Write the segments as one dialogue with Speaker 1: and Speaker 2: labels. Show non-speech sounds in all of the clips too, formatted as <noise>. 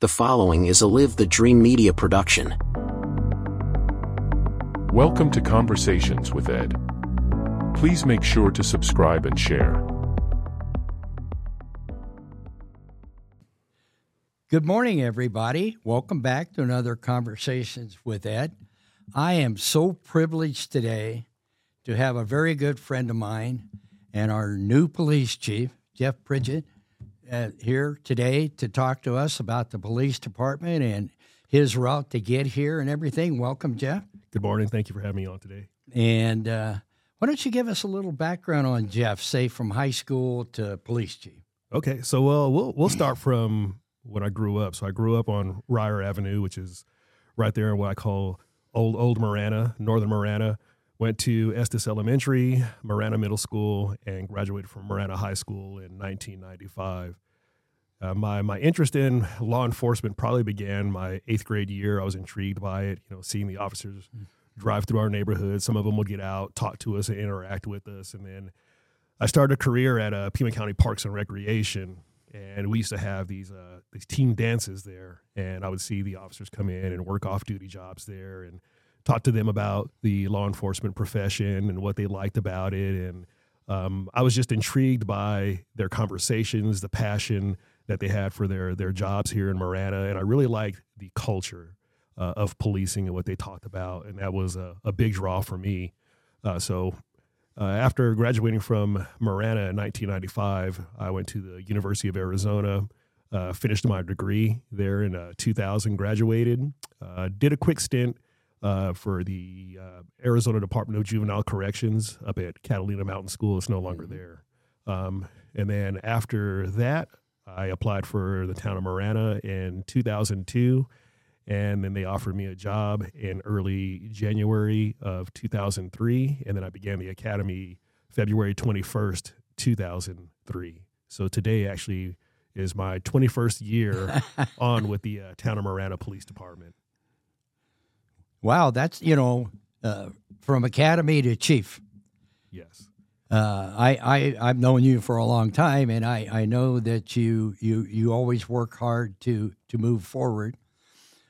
Speaker 1: The following is a Live the Dream Media production.
Speaker 2: Welcome to Conversations with Ed. Please make sure to subscribe and share.
Speaker 3: Good morning, everybody. Welcome back to another Conversations with Ed. I am so privileged today to have a very good friend of mine and our new police chief, Jeff Pridgett, uh, here today to talk to us about the police department and his route to get here and everything. Welcome, Jeff.
Speaker 4: Good morning. Thank you for having me on today.
Speaker 3: And uh, why don't you give us a little background on Jeff, say from high school to police chief?
Speaker 4: Okay, so well, we'll we'll start from when I grew up. So I grew up on Ryer Avenue, which is right there in what I call old old Marana, northern Marana. Went to Estes Elementary, Marana Middle School, and graduated from Marana High School in 1995. Uh, my my interest in law enforcement probably began my eighth grade year. I was intrigued by it, you know, seeing the officers drive through our neighborhood. Some of them would get out, talk to us, and interact with us. And then I started a career at uh, Pima County Parks and Recreation, and we used to have these uh, these team dances there. And I would see the officers come in and work off duty jobs there, and talk to them about the law enforcement profession and what they liked about it. And um, I was just intrigued by their conversations, the passion that they had for their their jobs here in Marana, and I really liked the culture uh, of policing and what they talked about, and that was a, a big draw for me. Uh, so. Uh, after graduating from Marana in 1995, I went to the University of Arizona, uh, finished my degree there in uh, 2000, graduated, uh, did a quick stint uh, for the uh, Arizona Department of Juvenile Corrections up at Catalina Mountain School. It's no longer there. Um, and then after that, I applied for the town of Marana in 2002. And then they offered me a job in early January of 2003. And then I began the academy February 21st, 2003. So today actually is my 21st year <laughs> on with the uh, town of Marana Police Department.
Speaker 3: Wow, that's, you know, uh, from academy to chief.
Speaker 4: Yes.
Speaker 3: Uh, I, I I've known you for a long time, and I, I know that you, you you always work hard to to move forward.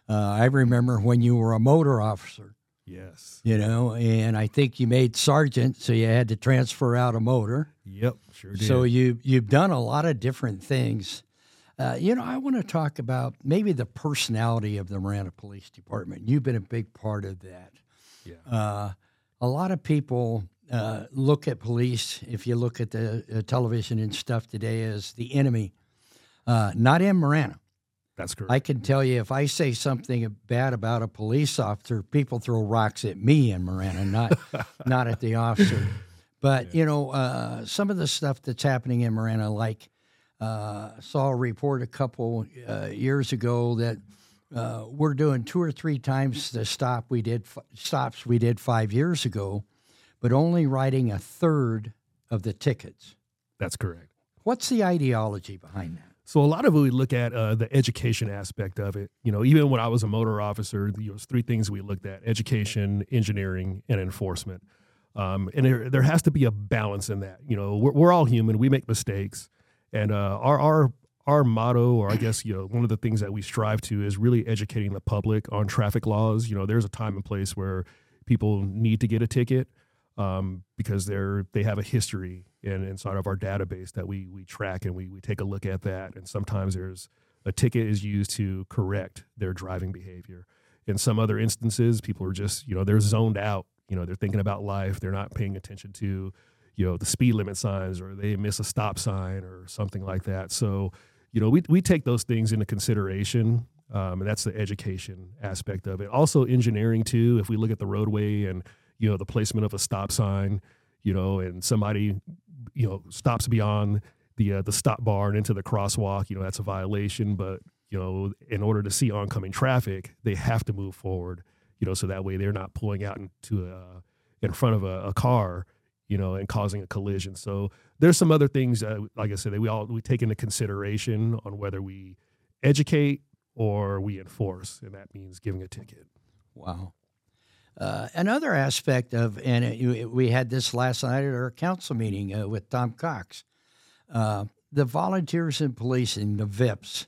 Speaker 3: Uh, I remember when you were a motor officer,
Speaker 4: Yes.
Speaker 3: you know, and I think you made sergeant, so you had to transfer out a motor.
Speaker 4: Yep. Sure did.
Speaker 3: So you you've done a lot of different things. Uh, you know, I want to talk about maybe the personality of the Marana Police Department. You've been a big part of that.
Speaker 4: yeah.
Speaker 3: Uh, a lot of people uh, look at police, if you look at the uh, television and stuff today, as the enemy. Uh, not in Marana.
Speaker 4: That's correct.
Speaker 3: I can tell you if I say something bad about a police officer, people throw rocks at me in Marana, not not at the officer. <laughs> But you know, uh, some of the stuff that's happening in Marana, like uh, saw a report a couple uh, years ago that uh, we're doing two or three times the stop we did f- stops we did five years ago, but only writing a third of the tickets.
Speaker 4: That's correct.
Speaker 3: What's the ideology behind that?
Speaker 4: So a lot of it we look at uh, the education aspect of it. You know, even when I was a motor officer, there was three things we looked at: education, engineering, and enforcement. Um, and there, there has to be a balance in that. You know, we're, we're all human; we make mistakes, and uh, our our our motto, or I guess you know, one of the things that we strive to is really educating the public on traffic laws. You know, there's a time and place where people need to get a ticket um, because they're they have a history in, inside of our database that we we track and we we take a look at that. And sometimes there's a ticket is used to correct their driving behavior. In some other instances, people are just you know they're zoned out. You know, they're thinking about life. They're not paying attention to you know the speed limit signs or they miss a stop sign or something like that. So you know we we take those things into consideration. Um, and that's the education aspect of it. Also, engineering too. If we look at the roadway and you know the placement of a stop sign, you know, and somebody you know stops beyond the uh, the stop bar and into the crosswalk, you know, that's a violation. But you know, in order to see oncoming traffic, they have to move forward. You know, so that way they're not pulling out into a, in front of a, a car, you know, and causing a collision. So there's some other things, like I said, that we all we take into consideration on whether we educate or we enforce, and that means giving a ticket.
Speaker 3: Wow. Uh, another aspect of, and it, we had this last night at our council meeting uh, with Tom Cox, uh, the volunteers in policing, the VIPs.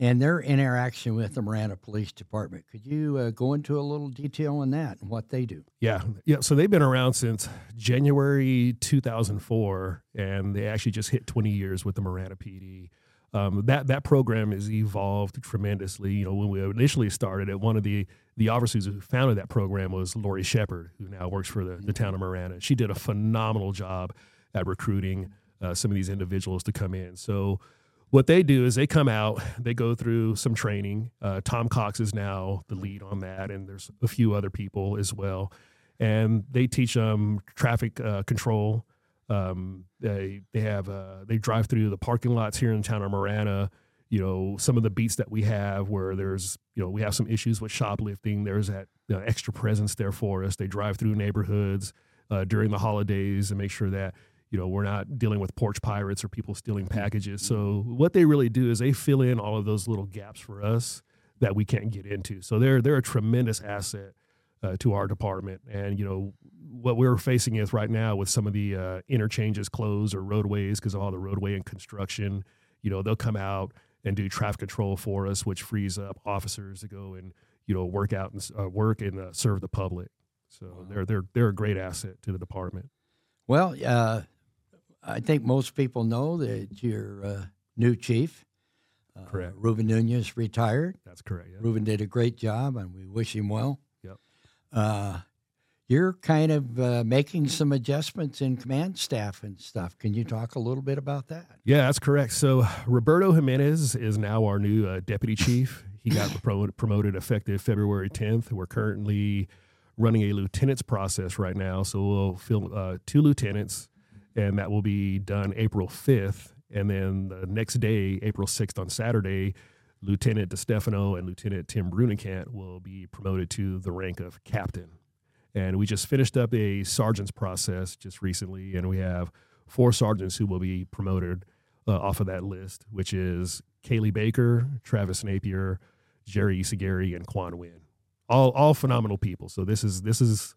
Speaker 3: And their interaction with the Marana Police Department. Could you uh, go into a little detail on that and what they do?
Speaker 4: Yeah, yeah. So they've been around since January 2004, and they actually just hit 20 years with the Marana PD. Um, that that program has evolved tremendously. You know, when we initially started it, one of the the officers who founded that program was Lori Shepard, who now works for the, the town of Marana. She did a phenomenal job at recruiting uh, some of these individuals to come in. So what they do is they come out, they go through some training. Uh, Tom Cox is now the lead on that, and there's a few other people as well. And they teach them traffic uh, control. Um, they they have uh, they drive through the parking lots here in town of Marana. You know some of the beats that we have where there's you know we have some issues with shoplifting. There's that you know, extra presence there for us. They drive through neighborhoods uh, during the holidays and make sure that you know we're not dealing with porch pirates or people stealing packages. So what they really do is they fill in all of those little gaps for us that we can't get into. So they're they're a tremendous asset uh, to our department. And you know what we're facing is right now with some of the uh, interchanges closed or roadways because of all the roadway and construction you know they'll come out and do traffic control for us which frees up officers to go and you know work out and uh, work and uh, serve the public. So wow. they're they're they're a great asset to the department.
Speaker 3: Well, uh, I think most people know that your uh, new chief,
Speaker 4: uh, correct,
Speaker 3: Ruben Nunez, retired.
Speaker 4: That's correct. Yeah.
Speaker 3: Ruben did a great job, and we wish him well.
Speaker 4: Yep.
Speaker 3: Uh, you're kind of uh, making some adjustments in command staff and stuff. Can you talk a little bit about that?
Speaker 4: Yeah, that's correct. So Roberto Jimenez is now our new uh, deputy chief. He got <laughs> promoted effective February 10th. We're currently running a lieutenant's process right now. So we'll fill uh, two lieutenants and that will be done April 5th. And then the next day, April 6th on Saturday, Lieutenant DeStefano and Lieutenant Tim Brunekant will be promoted to the rank of captain. And we just finished up a sergeant's process just recently, and we have four sergeants who will be promoted uh, off of that list, which is Kaylee Baker, Travis Napier, Jerry Isagari, and Quan Wynn. All all phenomenal people. So this is this is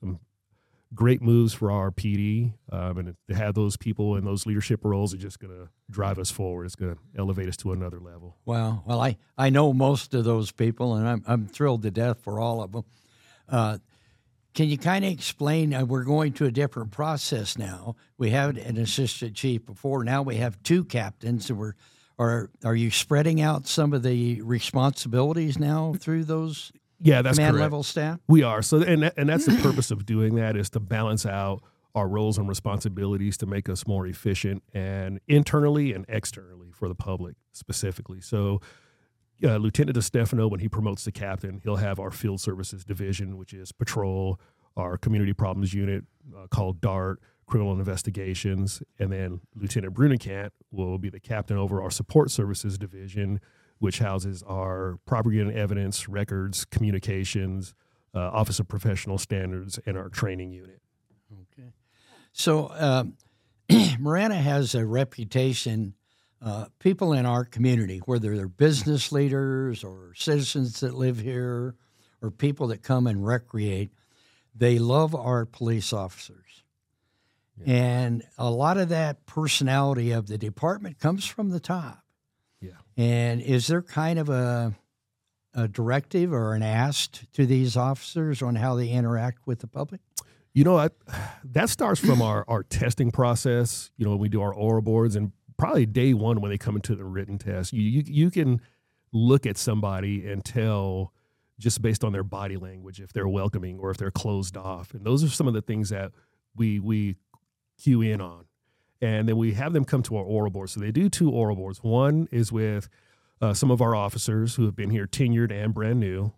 Speaker 4: great moves for our PD, um, and to have those people in those leadership roles is just going to drive us forward. It's going to elevate us to another level.
Speaker 3: Wow. Well, I, I know most of those people, and I'm, I'm thrilled to death for all of them. Uh, can you kind of explain? Uh, we're going to a different process now. We had an assistant chief before. Now we have two captains. And we're are are you spreading out some of the responsibilities now through those
Speaker 4: yeah, that's
Speaker 3: command
Speaker 4: correct.
Speaker 3: level staff.
Speaker 4: We are so, and and that's the purpose of doing that is to balance out our roles and responsibilities to make us more efficient and internally and externally for the public specifically. So. Uh, Lieutenant DeStefano, when he promotes to captain, he'll have our field services division, which is patrol, our community problems unit uh, called DART, criminal investigations, and then Lieutenant Brunekant will be the captain over our support services division, which houses our property and evidence, records, communications, uh, Office of Professional Standards, and our training unit.
Speaker 3: Okay. So, um, <clears throat> Marana has a reputation. Uh, people in our community, whether they're business leaders or citizens that live here or people that come and recreate, they love our police officers. Yeah. And a lot of that personality of the department comes from the top.
Speaker 4: Yeah.
Speaker 3: And is there kind of a a directive or an ask to these officers on how they interact with the public?
Speaker 4: You know, I, that starts from our, our testing process. You know, when we do our oral boards, and probably day one when they come into the written test, you you, you can look at somebody and tell just based on their body language if they're welcoming or if they're closed off. And those are some of the things that we we cue in on and then we have them come to our oral board. So they do two oral boards. One is with uh, some of our officers who have been here tenured and brand new.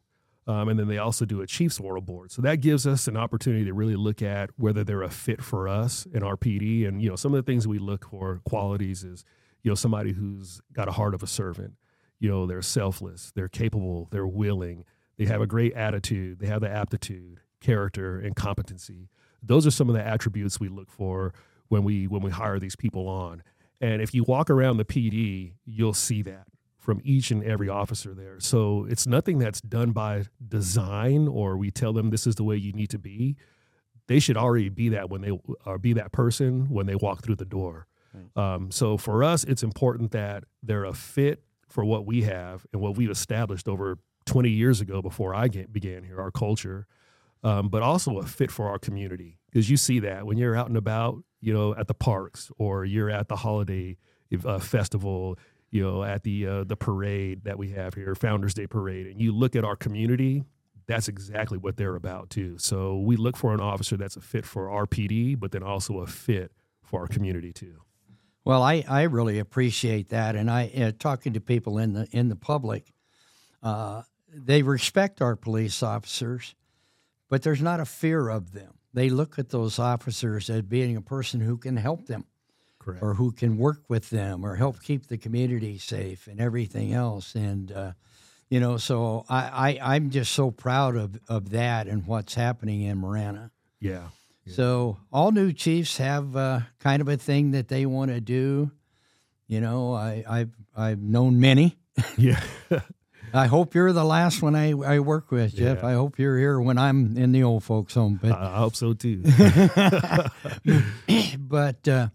Speaker 4: Um, and then they also do a Chiefs oral board. So that gives us an opportunity to really look at whether they're a fit for us in our PD. And, you know, some of the things we look for qualities is, you know, somebody who's got a heart of a servant. You know, they're selfless, they're capable, they're willing, they have a great attitude, they have the aptitude, character, and competency. Those are some of the attributes we look for when we when we hire these people on. And if you walk around the PD, you'll see that from each and every officer there. So it's nothing that's done by design or we tell them this is the way you need to be. They should already be that when they or be that person when they walk through the door. Um, so for us, it's important that they're a fit for what we have and what we've established over 20 years ago before I get, began here, our culture, um, but also a fit for our community. Because you see that when you're out and about, you know, at the parks or you're at the holiday uh, festival, you know, at the uh, the parade that we have here, Founders Day parade, and you look at our community, that's exactly what they're about too. So we look for an officer that's a fit for our PD, but then also a fit for our community too.
Speaker 3: Well, I, I really appreciate that, and I uh, talking to people in the in the public, uh, they respect our police officers, but there's not a fear of them. They look at those officers as being a person who can help them,
Speaker 4: Correct.
Speaker 3: or who can work with them, or help keep the community safe and everything else. And uh, you know, so I, I I'm just so proud of of that and what's happening in Marana.
Speaker 4: Yeah.
Speaker 3: So all new chiefs have uh, kind of a thing that they want to do. You know, I, I've I've known many.
Speaker 4: Yeah. <laughs> <laughs>
Speaker 3: I hope you're the last one I, I work with, Jeff.
Speaker 4: Yeah.
Speaker 3: I hope you're here when I'm in the old folks' home. But
Speaker 4: I I hope so too. <laughs>
Speaker 3: but uh,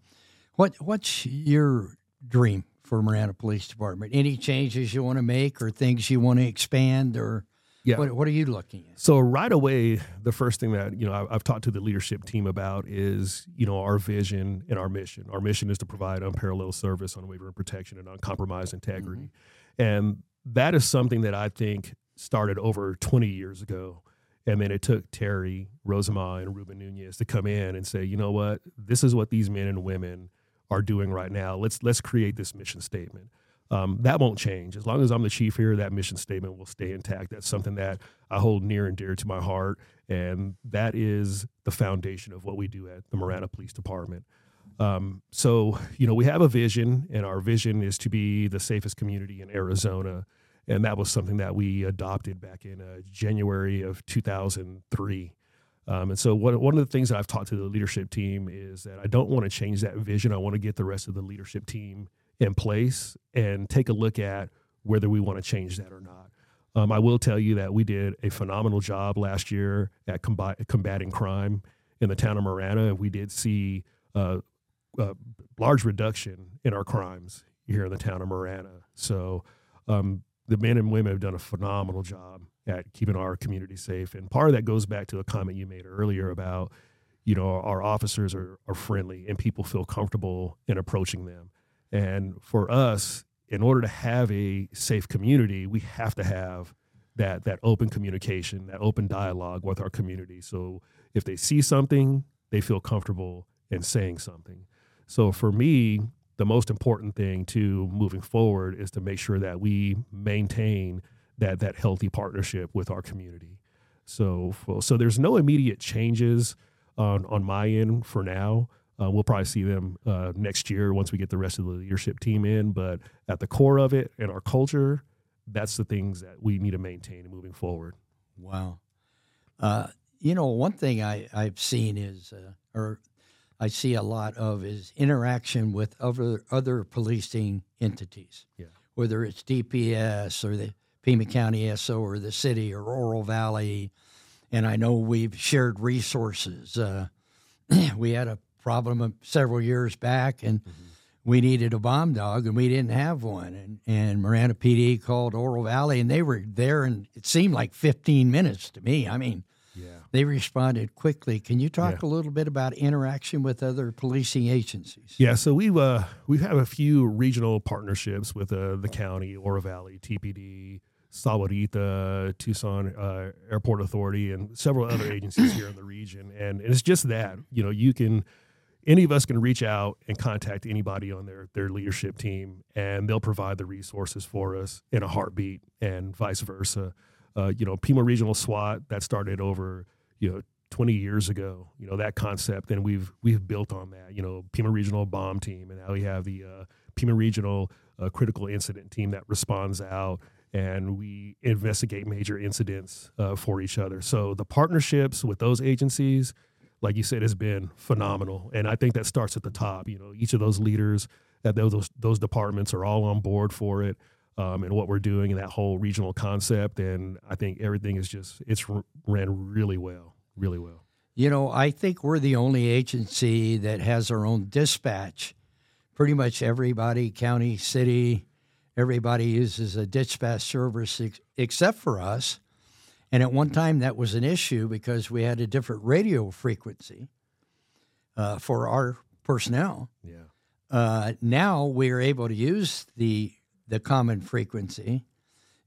Speaker 3: what what's your dream for Marana Police Department? Any changes you want to make, or things you want to expand, or
Speaker 4: Yeah.
Speaker 3: what what are you looking at?
Speaker 4: So right away, the first thing that you know I- I've talked to the leadership team about is you know our vision and our mission. Our mission is to provide unparalleled service, unwavering protection, and uncompromised integrity, and that is something that I think started over 20 years ago. And then it took Terry, Rozema, and Ruben Nunez to come in and say, you know what, this is what these men and women are doing right now. Let's let's create this mission statement. Um, that won't change as long as I'm the chief here. That mission statement will stay intact. That's something that I hold near and dear to my heart, and that is the foundation of what we do at the Marana Police Department. Um, so, you know, we have a vision, and our vision is to be the safest community in Arizona. And that was something that we adopted back in uh, January of 2003. Um, and so, one, one of the things that I've talked to the leadership team is that I don't want to change that vision. I want to get the rest of the leadership team in place and take a look at whether we want to change that or not. Um, I will tell you that we did a phenomenal job last year at combating crime in the town of Marana, we did see uh, a large reduction in our crimes here in the town of Marana. So um, the men and women have done a phenomenal job at keeping our community safe, and part of that goes back to a comment you made earlier about you know our officers are, are friendly and people feel comfortable in approaching them. And for us, in order to have a safe community, we have to have that that open communication, that open dialogue with our community. So if they see something, they feel comfortable in saying something. So for me, the most important thing to moving forward is to make sure that we maintain that that healthy partnership with our community. So so there's no immediate changes on on my end for now. Uh, we'll probably see them uh, next year once we get the rest of the leadership team in. But at the core of it and our culture, that's the things that we need to maintain moving forward.
Speaker 3: Wow. Uh, you know, one thing I, I've seen is, uh, or I see a lot of, is interaction with other other policing entities.
Speaker 4: Yeah.
Speaker 3: Whether it's DPS or the Pima County SO or the city or Oro Valley, and I know we've shared resources. Uh, <clears throat> we had a problem several years back, and we needed a bomb dog, and we didn't have one. And and Marana PD called Oro Valley, and they were there, and it seemed like 15 minutes to me. I mean. They responded quickly. Can you talk
Speaker 4: Yeah.
Speaker 3: a little bit about interaction with other policing agencies?
Speaker 4: Yeah, so we uh, we have a few regional partnerships with uh, the county, Oro Valley, TPD, Sahuarita, Tucson uh, Airport Authority, and several other agencies here in the region. And it's just that you know you can any of us can reach out and contact anybody on their their leadership team, and they'll provide the resources for us in a heartbeat, and vice versa. Uh, you know, Pima Regional SWAT that started over you know 20 years ago. You know that concept, and we've we've built on that. You know, Pima Regional Bomb Team, and now we have the uh, Pima Regional uh, Critical Incident Team that responds out, and we investigate major incidents uh, for each other. So the partnerships with those agencies, like you said, has been phenomenal, and I think that starts at the top. You know, each of those leaders at those those departments are all on board for it. Um, and what we're doing and that whole regional concept, and I think everything is just it's r- ran really well, really well.
Speaker 3: You know, I think we're the only agency that has our own dispatch. Pretty much everybody, county, city, everybody uses a dispatch service ex- except for us. And at one time, that was an issue because we had a different radio frequency uh, for our personnel.
Speaker 4: Yeah.
Speaker 3: Uh, now we are able to use the the common frequency.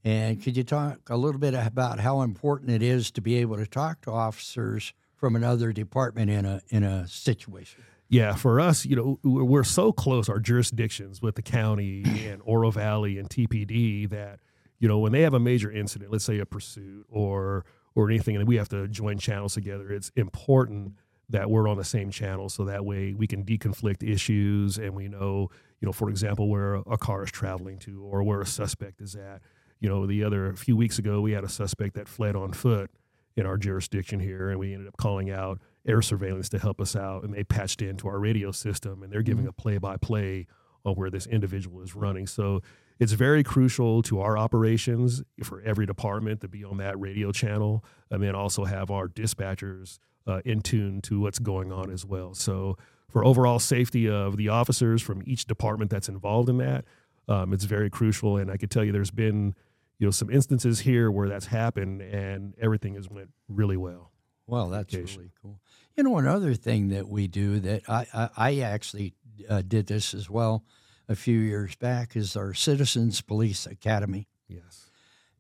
Speaker 3: And could you talk a little bit about how important it is to be able to talk to officers from another department in a in a situation?
Speaker 4: Yeah, for us, you know, we're so close our jurisdictions with the county and <clears throat> Oro Valley and TPD that you know when they have a major incident, let's say a pursuit or or anything, and we have to join channels together. It's important that we're on the same channel. So that way we can deconflict issues and we know you know for example where a car is traveling to or where a suspect is at. You know the other a few weeks ago we had a suspect that fled on foot in our jurisdiction here and we ended up calling out air surveillance to help us out and they patched into our radio system and they're giving mm-hmm. a play-by-play on where this individual is running. So it's very crucial to our operations for every department to be on that radio channel and then also have our dispatchers uh, in tune to what's going on as well. So, for overall safety of the officers from each department that's involved in that, um, it's very crucial. And I can tell you, there's been you know some instances here where that's happened, and everything has went really well.
Speaker 3: Well, that's really cool. You know, another thing that we do that I I, I actually uh, did this as well a few years back is our Citizens Police Academy.
Speaker 4: Yes.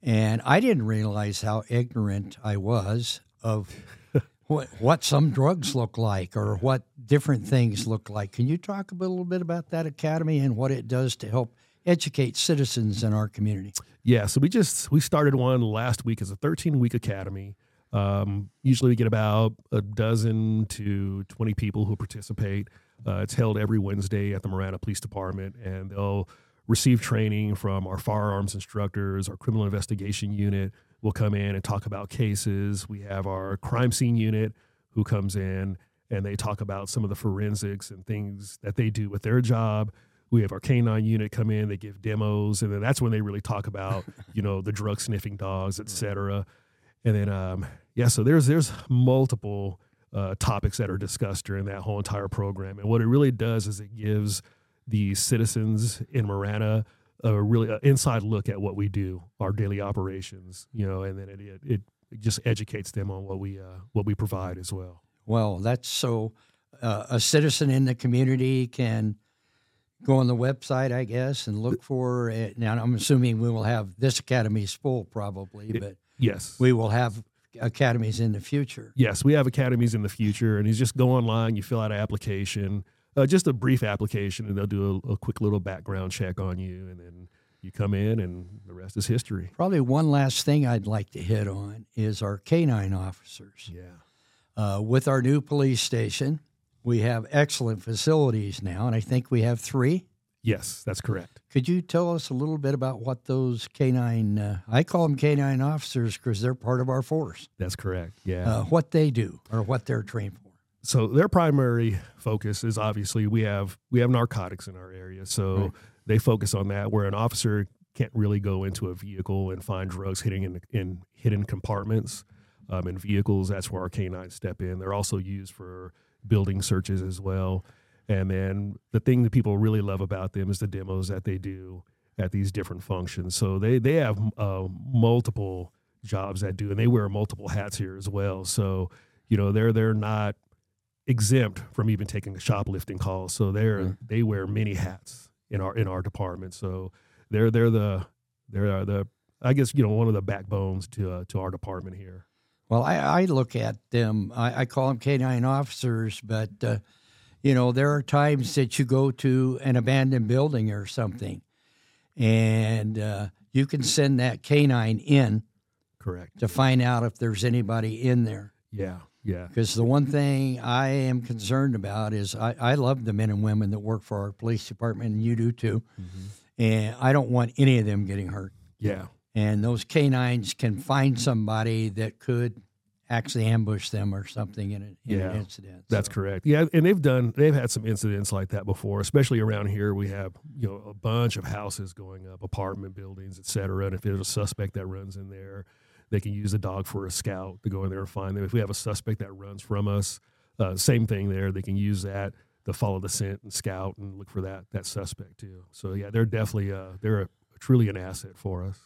Speaker 3: And I didn't realize how ignorant I was of <laughs> what what some drugs look like or what different things look like. Can you talk a little bit about that academy and what it does to help educate citizens in our community?
Speaker 4: Yeah, so we just we started one last week as a 13 week academy. Um, usually we get about a dozen to 20 people who participate. Uh, it's held every Wednesday at the Marana Police Department, and they'll receive training from our firearms instructors, our criminal investigation unit, will come in and talk about cases. We have our crime scene unit who comes in and they talk about some of the forensics and things that they do with their job. We have our canine unit come in, they give demos, and then that's when they really talk about, <laughs> you know, the drug sniffing dogs, et cetera. And then, um, yeah, so there's there's multiple uh, topics that are discussed during that whole entire program. And what it really does is it gives the citizens in Marana a really a inside look at what we do, our daily operations, you know, and then it it, it just educates them on what we uh, what we provide as well.
Speaker 3: Well, that's so uh, a citizen in the community can go on the website, I guess, and look for it. Now, I'm assuming we will have this academy's full probably, but
Speaker 4: it, yes,
Speaker 3: we will have academies in the future.
Speaker 4: Yes, we have academies in the future, and you just go online, you fill out an application uh, just a brief application, and they'll do a, a, quick little background check on you, and then you come in, and the rest is history.
Speaker 3: Probably one last thing I'd like to hit on is our canine officers.
Speaker 4: Yeah.
Speaker 3: Uh, with our new police station, we have excellent facilities now, and I think we have three.
Speaker 4: Yes, that's correct.
Speaker 3: Could you tell us a little bit about what those canine, uh, I call them canine officers because they're part of our force.
Speaker 4: That's correct. Yeah.
Speaker 3: Uh, what they do or what they're trained for
Speaker 4: so their primary focus is obviously we have we have narcotics in our area, so right. they focus on that. Where an officer can't really go into a vehicle and find drugs hidden in, in hidden compartments um, in vehicles. That's where our canines step in. They're also used for building searches as well. And then the thing that people really love about them is the demos that they do at these different functions. So they they have uh, multiple jobs that do, and they wear multiple hats here as well. So you know they're they're not exempt from even taking a shoplifting call. So they're mm. they wear many hats in our in our department. So they're they're the they're the I guess you know one of the backbones to uh, to our department here.
Speaker 3: Well, I, I look at them. I, I, call them canine officers, but uh, you know there are times that you go to an abandoned building or something, and uh, you can send that canine in.
Speaker 4: Correct.
Speaker 3: To find out if there's anybody in there.
Speaker 4: Yeah. Yeah.
Speaker 3: Because the one thing I am concerned about is I, I love the men and women that work for our police department, and you do too. Mm-hmm. And I don't want any of them getting hurt.
Speaker 4: Yeah.
Speaker 3: And those canines can find somebody that could actually ambush them or something in, a, in
Speaker 4: yeah,
Speaker 3: an incident.
Speaker 4: That's so. correct. Yeah, and they've done they've had some incidents like that before, especially around here. We have you know a bunch of houses going up, apartment buildings, et cetera. And if there's a suspect that runs in there, they can use a dog for a scout to go in there and find them. If we have a suspect that runs from us, uh, same thing there. They can use that to follow the scent and scout and look for that that suspect too. So yeah, they're definitely uh, they're a truly an asset for us.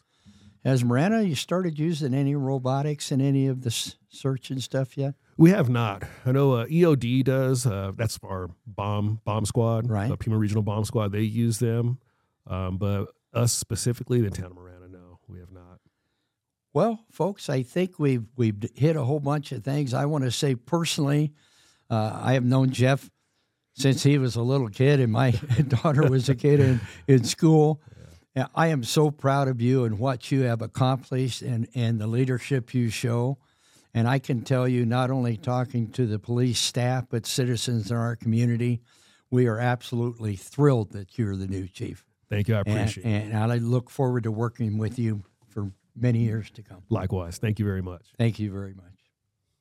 Speaker 3: Has Marana, you started using any robotics in any of the search and stuff yet?
Speaker 4: We have not. I know uh, EOD does. Uh, that's our bomb bomb squad,
Speaker 3: Right.
Speaker 4: Uh, Pima Regional Bomb Squad. They use them, um, but us specifically, the town of Marana, no, we have not.
Speaker 3: Well, folks, I think we've we've hit a whole bunch of things. I want to say personally, uh, I have known Jeff since he was a little kid, and my <laughs> daughter was a kid in, in school. And I am so proud of you and what you have accomplished and, and the leadership you show. And I can tell you, not only talking to the police staff, but citizens in our community, we are absolutely thrilled that you're the new chief.
Speaker 4: Thank you. I
Speaker 3: And,
Speaker 4: appreciate it.
Speaker 3: and I look forward to working with you for many years to come.
Speaker 4: Likewise. Thank you very much.
Speaker 3: Thank you very much.